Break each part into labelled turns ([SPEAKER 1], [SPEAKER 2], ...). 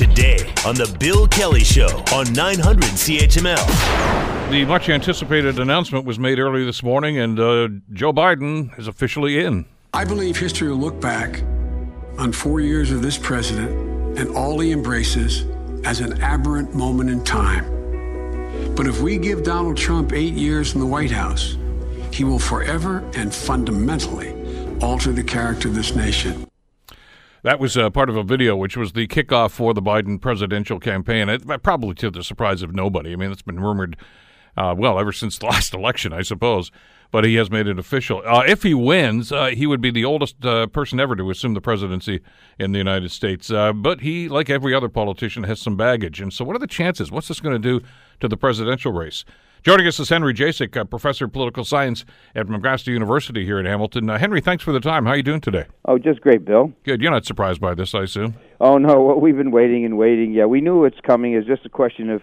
[SPEAKER 1] today on The Bill Kelly Show on 900 CHML.
[SPEAKER 2] The much anticipated announcement was made early this morning, and uh, Joe Biden is officially in.
[SPEAKER 3] I believe history will look back on four years of this president and all he embraces as an aberrant moment in time. But if we give Donald Trump eight years in the White House, he will forever and fundamentally alter the character of this nation.
[SPEAKER 2] That was uh, part of a video, which was the kickoff for the Biden presidential campaign. It, probably to the surprise of nobody. I mean, it's been rumored, uh, well, ever since the last election, I suppose. But he has made it official. Uh, if he wins, uh, he would be the oldest uh, person ever to assume the presidency in the United States. Uh, but he, like every other politician, has some baggage. And so, what are the chances? What's this going to do to the presidential race? Joining us is Henry Jacek, uh, professor of political science at McMaster University here in Hamilton. Uh, Henry, thanks for the time. How are you doing today?
[SPEAKER 4] Oh, just great, Bill.
[SPEAKER 2] Good. You're not surprised by this, I assume.
[SPEAKER 4] Oh no, well, we've been waiting and waiting. Yeah, we knew it's coming. It's just a question of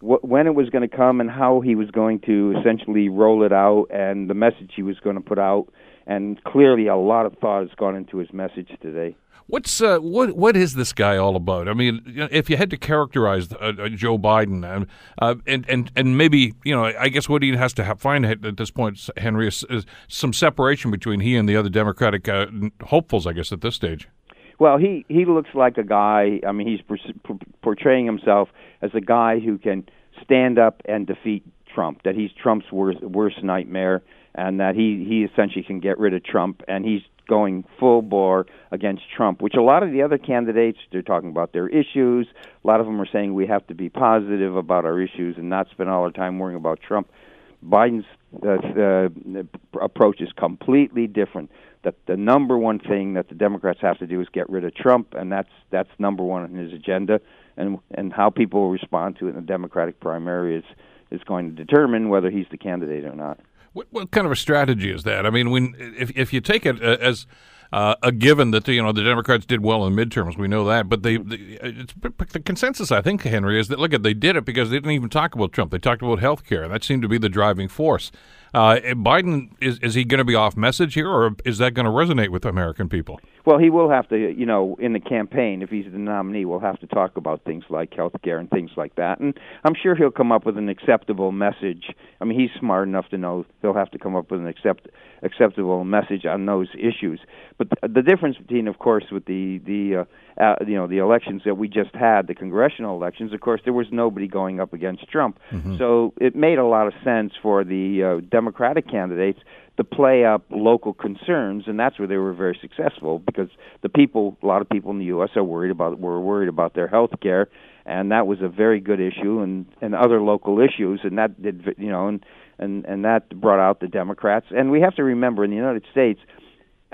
[SPEAKER 4] wh- when it was going to come and how he was going to essentially roll it out and the message he was going to put out. And clearly, a lot of thought has gone into his message today.
[SPEAKER 2] What's uh, what what is this guy all about? I mean, if you had to characterize uh, uh, Joe Biden, uh, uh, and and and maybe you know, I guess what he has to have, find at this point, Henry, is, is, some separation between he and the other Democratic uh, hopefuls. I guess at this stage.
[SPEAKER 4] Well, he he looks like a guy. I mean, he's per- portraying himself as a guy who can stand up and defeat Trump. That he's Trump's worst worst nightmare, and that he he essentially can get rid of Trump, and he's going full bore against Trump, which a lot of the other candidates they're talking about their issues. A lot of them are saying we have to be positive about our issues and not spend all our time worrying about Trump. Biden's uh, uh, approach is completely different. That the number one thing that the Democrats have to do is get rid of Trump, and that's that's number one on his agenda. And and how people respond to it in the Democratic primary is is going to determine whether he's the candidate or not.
[SPEAKER 2] What, what kind of a strategy is that? I mean, when if if you take it uh, as uh, a given that the, you know the Democrats did well in the midterms, we know that. But they, the, it's, the consensus, I think, Henry, is that look at they did it because they didn't even talk about Trump. They talked about health care, that seemed to be the driving force. Uh, Biden is is he going to be off message here, or is that going to resonate with American people?
[SPEAKER 4] Well, he will have to, you know, in the campaign, if he's the nominee, we'll have to talk about things like health care and things like that. And I'm sure he'll come up with an acceptable message. I mean, he's smart enough to know he'll have to come up with an accept acceptable message on those issues. But the, difference between, of course, with the the uh, uh, you know the elections that we just had, the congressional elections, of course, there was nobody going up against Trump. Mm-hmm. So it made a lot of sense for the uh, Democratic candidates to play up local concerns, and that's where they were very successful because the people, a lot of people in the U.S. are worried about were worried about their health care, and that was a very good issue, and and other local issues, and that did you know, and and and that brought out the Democrats. And we have to remember in the United States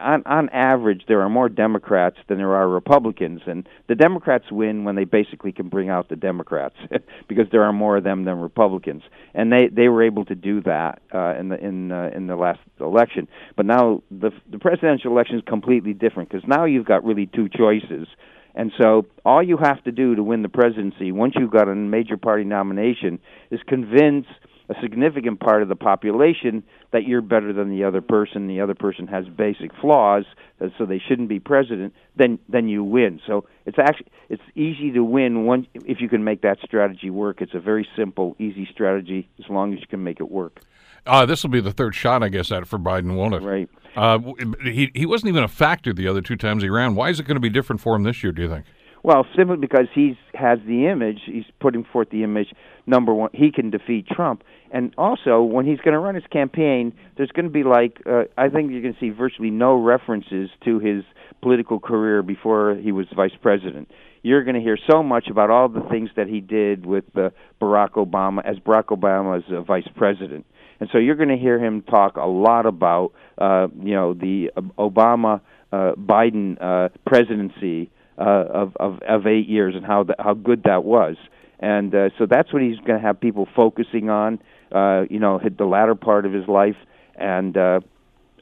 [SPEAKER 4] on on average there are more Democrats than there are Republicans, and the Democrats win when they basically can bring out the Democrats because there are more of them than Republicans, and they they were able to do that uh, in the in uh, in the last election. But now the the presidential election is completely different because now you've got really two choices. And so all you have to do to win the presidency, once you've got a major party nomination, is convince a significant part of the population that you're better than the other person, the other person has basic flaws, uh, so they shouldn't be president, then then you win. So it's actually it's easy to win one if you can make that strategy work. It's a very simple, easy strategy as long as you can make it work.
[SPEAKER 2] Uh, this will be the third shot, I guess, at it for Biden, won't it?
[SPEAKER 4] Right.
[SPEAKER 2] Uh, he he wasn't even a factor the other two times he ran. Why is it going to be different for him this year? Do you think?
[SPEAKER 4] Well, simply because he has the image, he's putting forth the image. Number one, he can defeat Trump, and also when he's going to run his campaign, there's going to be like uh, I think you're going to see virtually no references to his political career before he was vice president. You're going to hear so much about all the things that he did with uh, Barack Obama as Barack Obama as a vice president, and so you're going to hear him talk a lot about uh, you know the Obama uh, Biden uh, presidency uh, of, of of eight years and how how good that was. And uh, so that's what he's going to have people focusing on. Uh, you know, hit the latter part of his life, and uh,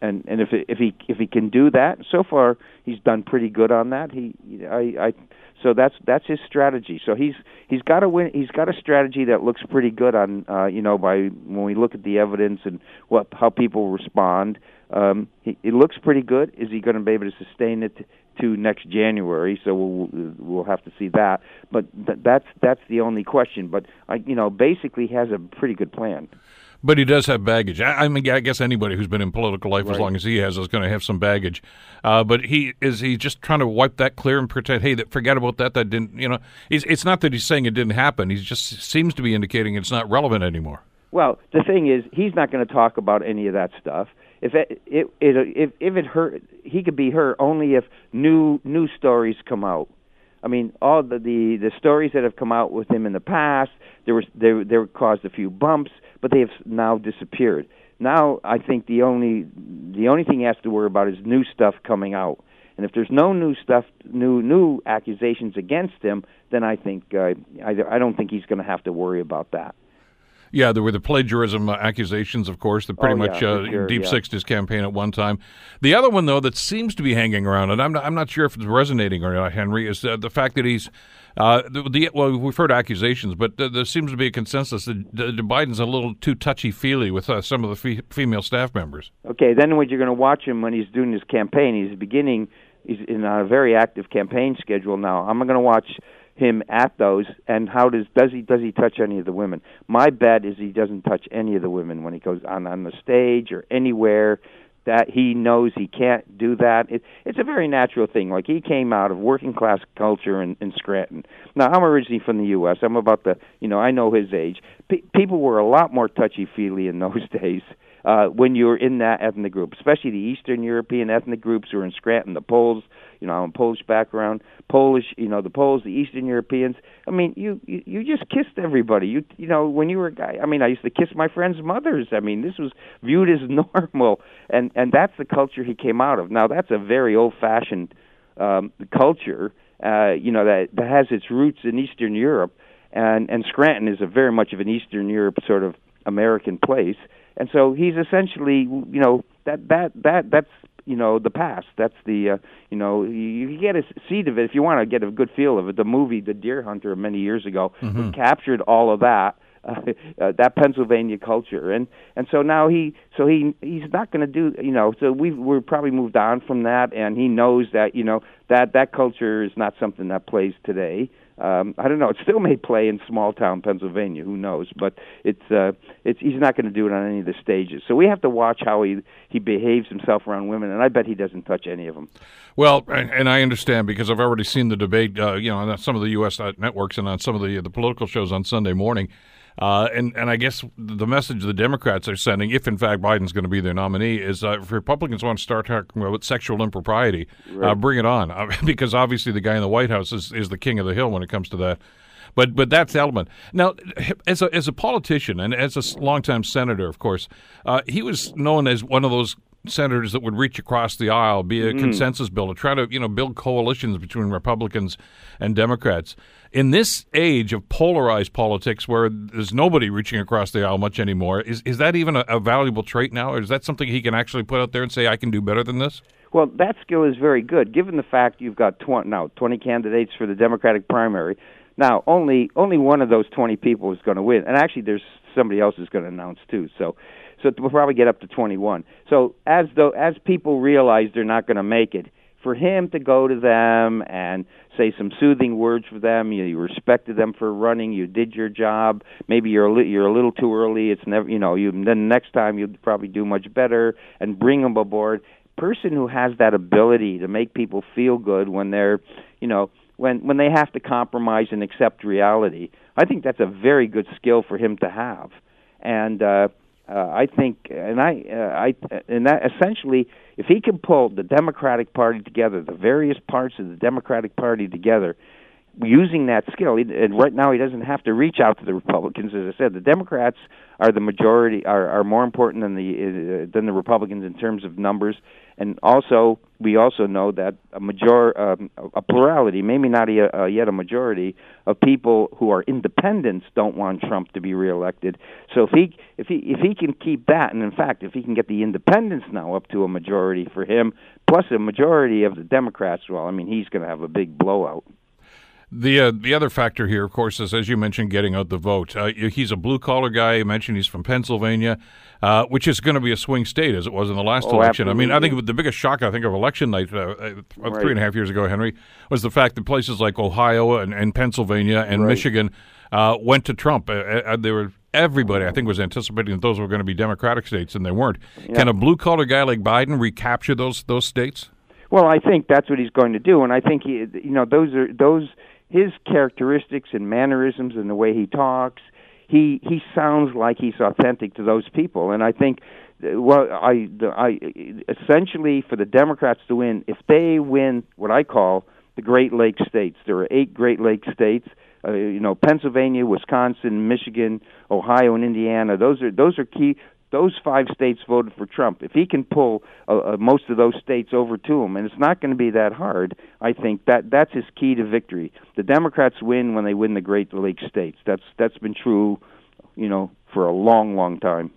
[SPEAKER 4] and and if if he if he can do that, so far he's done pretty good on that. He I I so that's that's his strategy. So he's he's got a win. He's got a strategy that looks pretty good on uh, you know by when we look at the evidence and what how people respond. Um, he, it looks pretty good. Is he going to be able to sustain it to next January? So we'll we'll have to see that. But th- that's that's the only question. But I, you know, basically has a pretty good plan.
[SPEAKER 2] But he does have baggage. I, I mean, I guess anybody who's been in political life
[SPEAKER 4] Right.
[SPEAKER 2] as long as he has is going to have some baggage. Uh, but he is he just trying to wipe that clear and pretend, hey, that forget about that. That didn't, you know. It's, it's not that he's saying it didn't happen. He just seems to be indicating it's not relevant anymore.
[SPEAKER 4] Well, the thing is, he's not going to talk about any of that stuff. If it, it, it if if it hurt, he could be hurt only if new new stories come out. I mean, all the the, the stories that have come out with him in the past, there was they they caused a few bumps, but they have now disappeared. Now, I think the only the only thing he has to worry about is new stuff coming out. And if there's no new stuff, new new accusations against him, then I think uh, I, I don't think he's going to have to worry about that.
[SPEAKER 2] Yeah, there were the plagiarism uh, accusations, of course, that pretty
[SPEAKER 4] Oh,
[SPEAKER 2] much
[SPEAKER 4] for
[SPEAKER 2] uh,
[SPEAKER 4] sure,
[SPEAKER 2] deep
[SPEAKER 4] yeah.
[SPEAKER 2] sixed his campaign at one time. The other one, though, that seems to be hanging around, and I'm not, I'm not sure if it's resonating or not, Henry, is uh, the fact that he's uh, the, the well, we've heard accusations, but th- there seems to be a consensus that Biden's a little too touchy feely with uh, some of the fe- female staff members.
[SPEAKER 4] Okay, then when you're going to watch him when he's doing his campaign, he's beginning. He's in a very active campaign schedule now. I'm going to watch him at those, and how does does he does he touch any of the women? My bet is he doesn't touch any of the women when he goes on on the stage or anywhere. That he knows he can't do that. It, it's a very natural thing. Like he came out of working class culture in, in Scranton. Now I'm originally from the U.S. I'm about the you know I know his age. P- people were a lot more touchy feely in those days uh, when you were in that ethnic group, especially the Eastern European ethnic groups who are in Scranton, the Poles. You know, I'm Polish background, Polish. You know, the Poles, the Eastern Europeans. I mean, you you, you just kissed everybody. You you know, when you were a guy. I mean, I used to kiss my friends' mothers. I mean, this was viewed as normal, and and that's the culture he came out of. Now, that's a very old-fashioned um, culture. Uh, you know that that has its roots in Eastern Europe, and and Scranton is a very much of an Eastern Europe sort of American place, and so he's essentially you know that that that that's you know the past. That's the uh, you know you, you get a seed of it if you want to get a good feel of it. The movie The Deer Hunter many years ago captured all of that. Uh, uh, that Pennsylvania culture, and and so now he so he he's not going to do you know so we we're probably moved on from that, and he knows that you know that that culture is not something that plays today. Um, I don't know. It still may play in small town Pennsylvania. Who knows? But it's uh, it's he's not going to do it on any of the stages. So we have to watch how he he behaves himself around women, and I bet he doesn't touch any of them.
[SPEAKER 2] Well, and, and I understand because I've already seen the debate, uh, you know, on some of the U.S. networks and on some of the the political shows on Sunday morning. Uh, and and I guess the message the Democrats are sending, if in fact Biden's going to be their nominee, is uh, if Republicans want to start talking about sexual impropriety, uh, bring it on, uh, because obviously the guy in the White House is, is the king of the hill when it comes to that. But but that's the element. Now, as a as a politician and as a longtime senator, of course, uh, he was known as one of those senators that would reach across the aisle, be a mm. consensus builder, try to you know build coalitions between Republicans and Democrats. In this age of polarized politics, where there's nobody reaching across the aisle much anymore, is is that even a, a valuable trait now, or is that something he can actually put out there and say, "I can do better than this"?
[SPEAKER 4] Well, that skill is very good, given the fact you've got 20, now 20 candidates for the Democratic primary. Now, only only one of those 20 people is going to win, and actually, there's somebody else who's going to announce too. So, so we'll probably get up to 21. So, as though as people realize they're not going to make it, for him to go to them and say some soothing words for them, you, you respected them for running, you did your job. Maybe you're a li- you're a little too early. It's never you know you then next time you'll probably do much better and bring them aboard person who has that ability to make people feel good when they're, you know, when when they have to compromise and accept reality. I think that's a very good skill for him to have, and uh, uh, I think, and I, uh, I, and that essentially, if he can pull the Democratic Party together, the various parts of the Democratic Party together, using that skill. And right now, he doesn't have to reach out to the Republicans. As I said, the Democrats are the majority, are, are more important than the uh, than the Republicans in terms of numbers. And also, we also know that a major, um, a plurality, maybe not a, yet a majority, of people who are independents don't want Trump to be reelected. So if he if he if he can keep that, and in fact, if he can get the independents now up to a majority for him, plus a majority of the Democrats, well, I mean, he's going to have a big blowout.
[SPEAKER 2] The uh, the other factor here, of course, is as you mentioned, getting out the vote. Uh, he's a blue collar guy. You mentioned he's from Pennsylvania, uh, which is going to be a swing state as it was in the last
[SPEAKER 4] Oh,
[SPEAKER 2] election. I mean, I think the biggest shock I think of election night uh, uh,
[SPEAKER 4] Right.
[SPEAKER 2] three and a half years ago, Henry, was the fact that places like Ohio and, and Pennsylvania and
[SPEAKER 4] Right.
[SPEAKER 2] Michigan uh, went to Trump. Uh, uh, they were everybody, I think, was anticipating that those were going to be Democratic states, and they weren't. Can a blue collar guy like Biden recapture those those states?
[SPEAKER 4] Well, I think that's what he's going to do, and I think he, you know, those are those his characteristics and mannerisms and the way he talks. He he sounds like he's authentic to those people, and I think, well, I the, I essentially for the Democrats to win, if they win what I call the Great Lakes states, there are eight Great Lakes states. Uh, you know, Pennsylvania, Wisconsin, Michigan, Ohio, and Indiana. Those are those are key those five states voted for Trump. If he can pull uh, uh, most of those states over to him, and it's not going to be that hard, I think that that's his key to victory. The Democrats win when they win the Great Lakes states. That's that's been true, you know, for a long, long time.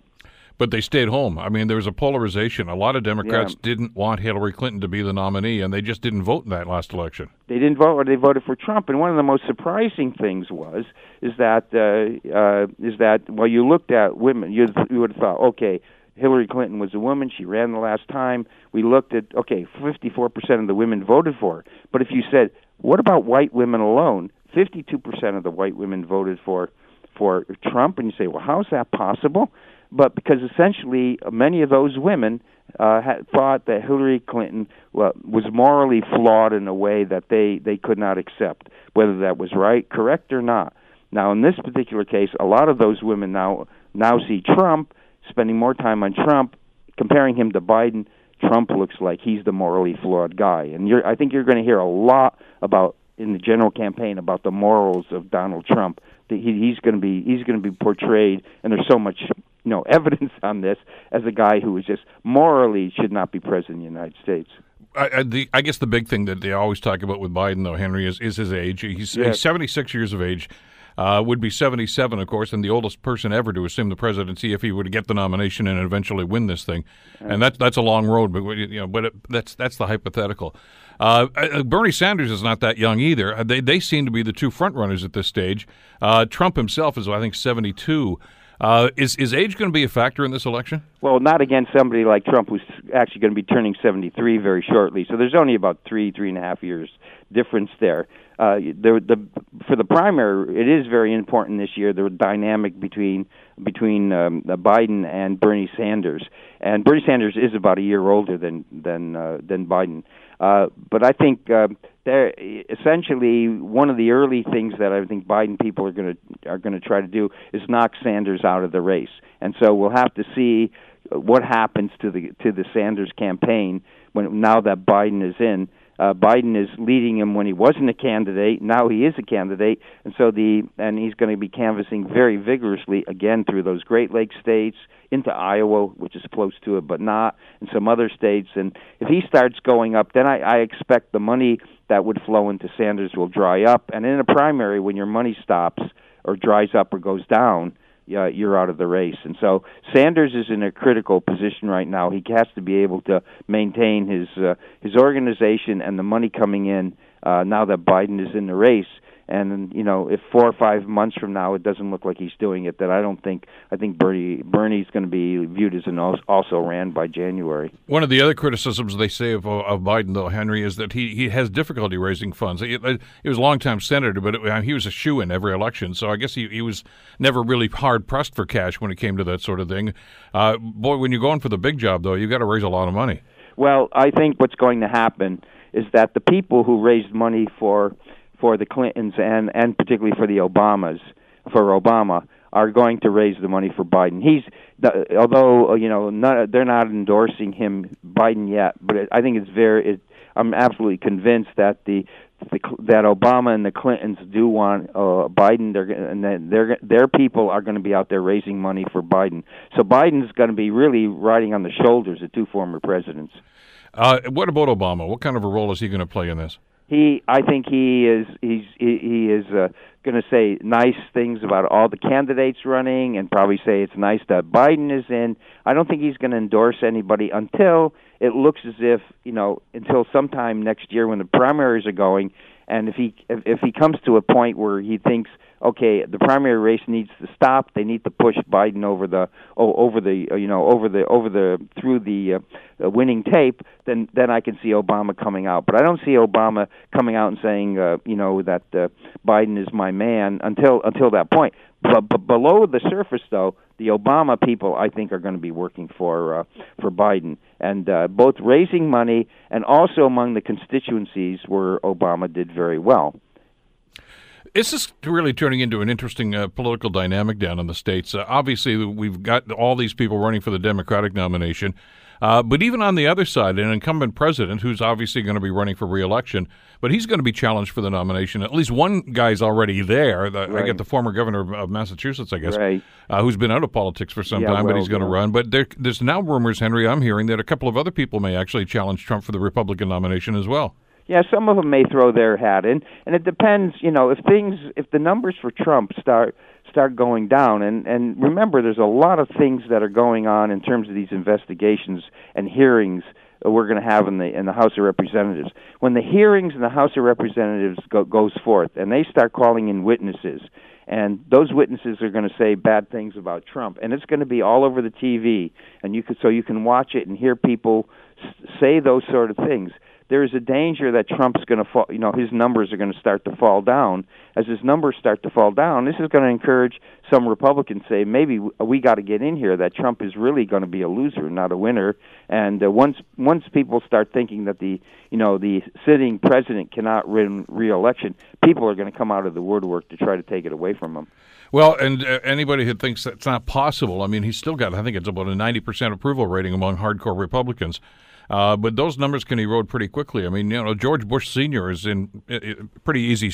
[SPEAKER 2] But they stayed home. I mean, there was a polarization. A lot of Democrats
[SPEAKER 4] Yeah.
[SPEAKER 2] didn't want Hillary Clinton to be the nominee, and they just didn't vote in that last election.
[SPEAKER 4] They didn't vote, or they voted for Trump. And one of the most surprising things was is that uh, uh, is that well, you looked at women. You you would have thought, okay, Hillary Clinton was a woman. She ran the last time. We looked at okay, 54% of the women voted for her. But if you said, what about white women alone? 52% of the white women voted for for Trump, and you say, well, how's that possible? But because essentially many of those women uh, had thought that Hillary Clinton well, was morally flawed in a way that they they could not accept, whether that was right, correct, or not. Now, in this particular case, a lot of those women now now see Trump spending more time on Trump, comparing him to Biden. Trump looks like he's the morally flawed guy, and you're, I think you're going to hear a lot about in the general campaign about the morals of Donald Trump. That he, he's going to be he's going to be portrayed, and there's so much know evidence on this as a guy who is just morally should not be president of the United States.
[SPEAKER 2] I, I, the, I guess the big thing that they always talk about with Biden, though, Henry, is, is his age. He's,
[SPEAKER 4] Yes.
[SPEAKER 2] he's 76 years of age. Uh, would be 77, of course, and the oldest person ever to assume the presidency if he were to get the nomination and eventually win this thing. And that, that's a long road, but you know, but it, that's that's the hypothetical. Uh, uh, Bernie Sanders is not that young either. Uh, They they seem to be the two front runners at this stage. Uh, Trump himself is, I think, 72. Uh, is is age going to be a factor in this election?
[SPEAKER 4] Well, not against somebody like Trump, who's actually going to be turning 73 very shortly. So there's only about three, three and a half years difference there. Uh, the, the for the primary, it is very important this year. The dynamic between between um, Biden and Bernie Sanders, and Bernie Sanders is about a year older than than uh, than Biden. Uh, but I think uh, there essentially one of the early things that I think Biden people are going to are going to try to do is knock Sanders out of the race, and so we'll have to see what happens to the to the Sanders campaign when now that Biden is in. Uh, Biden is leading him when he wasn't a candidate. Now he is a candidate, and so the and he's going to be canvassing very vigorously again through those Great Lakes states into Iowa, which is close to it, but not, and some other states. And if he starts going up, then I, I expect the money that would flow into Sanders will dry up. And in a primary, when your money stops or dries up or goes down, uh, you're out of the race. And so Sanders is in a critical position right now. He has to be able to maintain his uh, his organization and the money coming in uh, now that Biden is in the race. And you know, if four or five months from now it doesn't look like he's doing it, then I don't think I think Bernie Bernie's going to be viewed as an also ran by January.
[SPEAKER 2] One of the other criticisms they say of, of Biden, though, Henry, is that he, he has difficulty raising funds. He, he was a longtime senator, but it, he was a shoe in every election, so I guess he, he was never really hard pressed for cash when it came to that sort of thing. Uh, boy, when you're going for the big job, though, you got to raise a lot of money.
[SPEAKER 4] Well, I think what's going to happen is that the people who raised money for for the Clintons and and particularly for the Obamas for Obama are going to raise the money for Biden. He's although uh, you know not, they're not endorsing him Biden yet, but it, I think it's very. It, I'm absolutely convinced that the, the that Obama and the Clintons do want uh, Biden. They're and that their their people are going to be out there raising money for Biden. So Biden's going to be really riding on the shoulders of two former presidents.
[SPEAKER 2] Uh, what about Obama? What kind of a role is he going to play in this?
[SPEAKER 4] He I think he is he's he, he is uh, going to say nice things about all the candidates running and probably say it's nice that Biden is in. I don't think he's going to endorse anybody until it looks as if, you know, until sometime next year when the primaries are going and if he if, if he comes to a point where he thinks okay, the primary race needs to stop. They need to push Biden over the oh, over the uh, you know over the over the through the uh, uh, winning tape. Then then I can see Obama coming out. But I don't see Obama coming out and saying uh, you know that uh, Biden is my man until until that point. But, but below the surface, though, the Obama people I think are going to be working for uh, for Biden and uh, both raising money and also among the constituencies where Obama did very well.
[SPEAKER 2] This is really turning into an interesting uh, political dynamic down in the states. Uh, obviously, we've got all these people running for the Democratic nomination. Uh, but even on the other side, an incumbent president who's obviously going to be running for reelection, but he's going to be challenged for the nomination. At least one guy's already there. The, right. I get the former governor of Massachusetts, I guess,
[SPEAKER 4] right.
[SPEAKER 2] uh, who's been out of politics for some
[SPEAKER 4] yeah,
[SPEAKER 2] time,
[SPEAKER 4] well,
[SPEAKER 2] but he's going to
[SPEAKER 4] yeah.
[SPEAKER 2] run. But there, there's now rumors, Henry, I'm hearing that a couple of other people may actually challenge Trump for the Republican nomination as well.
[SPEAKER 4] Yeah, some of them may throw their hat in, and it depends. You know, if things, if the numbers for Trump start start going down, and and remember, there's a lot of things that are going on in terms of these investigations and hearings we're going to have in the in the House of Representatives. When the hearings in the House of Representatives go, goes forth, and they start calling in witnesses, and those witnesses are going to say bad things about Trump, and it's going to be all over the TV, and you could so you can watch it and hear people say those sort of things there is a danger that Trump's going to fall. You know, his numbers are going to start to fall down. As his numbers start to fall down, this is going to encourage some Republicans say maybe we got to get in here that Trump is really going to be a loser, not a winner. And uh, once once people start thinking that the you know the sitting president cannot win re-election, people are going to come out of the woodwork to try to take it away from him.
[SPEAKER 2] Well, and uh, anybody who thinks that's not possible, I mean, he's still got, I think it's about a 90% approval rating among hardcore Republicans. Uh, but those numbers can erode pretty quickly. I mean, you know, George Bush Sr. is in pretty easy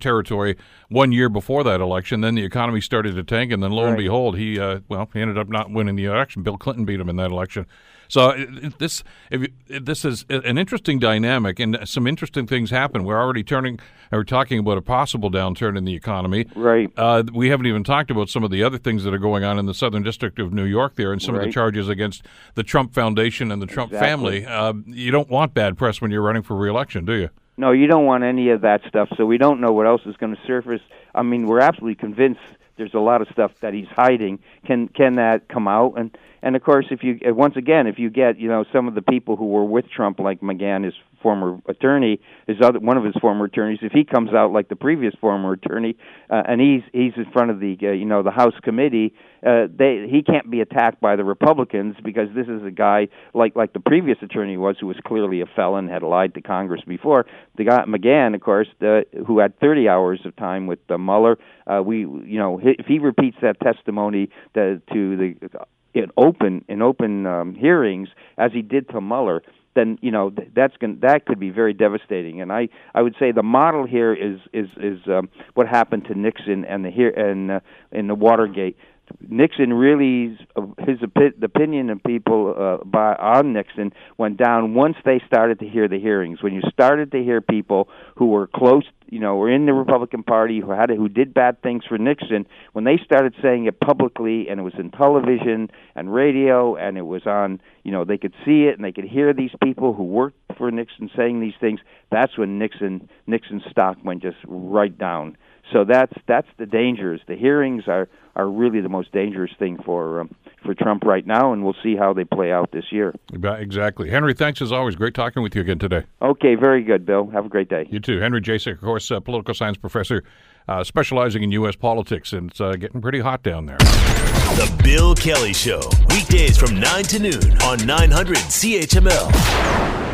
[SPEAKER 2] territory one year before that election. Then the economy started to tank, and then lo
[SPEAKER 4] right.
[SPEAKER 2] and behold, he uh, well, he ended up not winning the election. Bill Clinton beat him in that election. So this if, this is an interesting dynamic, and some interesting things happen. We're already turning, we're talking about a possible downturn in the economy.
[SPEAKER 4] Right.
[SPEAKER 2] Uh, we haven't even talked about some of the other things that are going on in the Southern District of New York there, and some
[SPEAKER 4] right.
[SPEAKER 2] of the charges against the Trump Foundation and the Trump
[SPEAKER 4] exactly.
[SPEAKER 2] family. Uh, you don't want bad press when you're running for reelection, do you?
[SPEAKER 4] No, you don't want any of that stuff. So we don't know what else is going to surface. I mean, we're absolutely convinced there's a lot of stuff that he's hiding. Can can that come out? And and of course, if you once again, if you get you know some of the people who were with Trump, like McGahn, his former attorney, his other one of his former attorneys, if he comes out like the previous former attorney, uh, and he's he's in front of the uh, you know the House committee, uh, they he can't be attacked by the Republicans because this is a guy like like the previous attorney was, who was clearly a felon, had lied to Congress before. The guy McGahn, of course, the, who had 30 hours of time with uh, Mueller, uh, we you know if he repeats that testimony to, to the in open in open um, hearings as he did to Mueller, then you know th- that's going that could be very devastating. And I I would say the model here is is is um, what happened to Nixon and the here and uh, in the Watergate. Nixon really his opi- the opinion of people uh, by on Nixon went down once they started to hear the hearings. When you started to hear people who were close, you know, were in the Republican Party who had who did bad things for Nixon, when they started saying it publicly and it was in television and radio and it was on, you know, they could see it and they could hear these people who worked for Nixon saying these things. That's when Nixon Nixon's stock went just right down. So that's that's the dangers. The hearings are are really the most dangerous thing for um, for Trump right now, and we'll see how they play out this year.
[SPEAKER 2] Exactly, Henry. Thanks as always. Great talking with you again today.
[SPEAKER 4] Okay, very good, Bill. Have a great day.
[SPEAKER 2] You too, Henry Jacek, of course, uh, political science professor, uh, specializing in U.S. politics, and it's uh, getting pretty hot down there.
[SPEAKER 1] The Bill Kelly Show, weekdays from nine to noon on 900 CHML.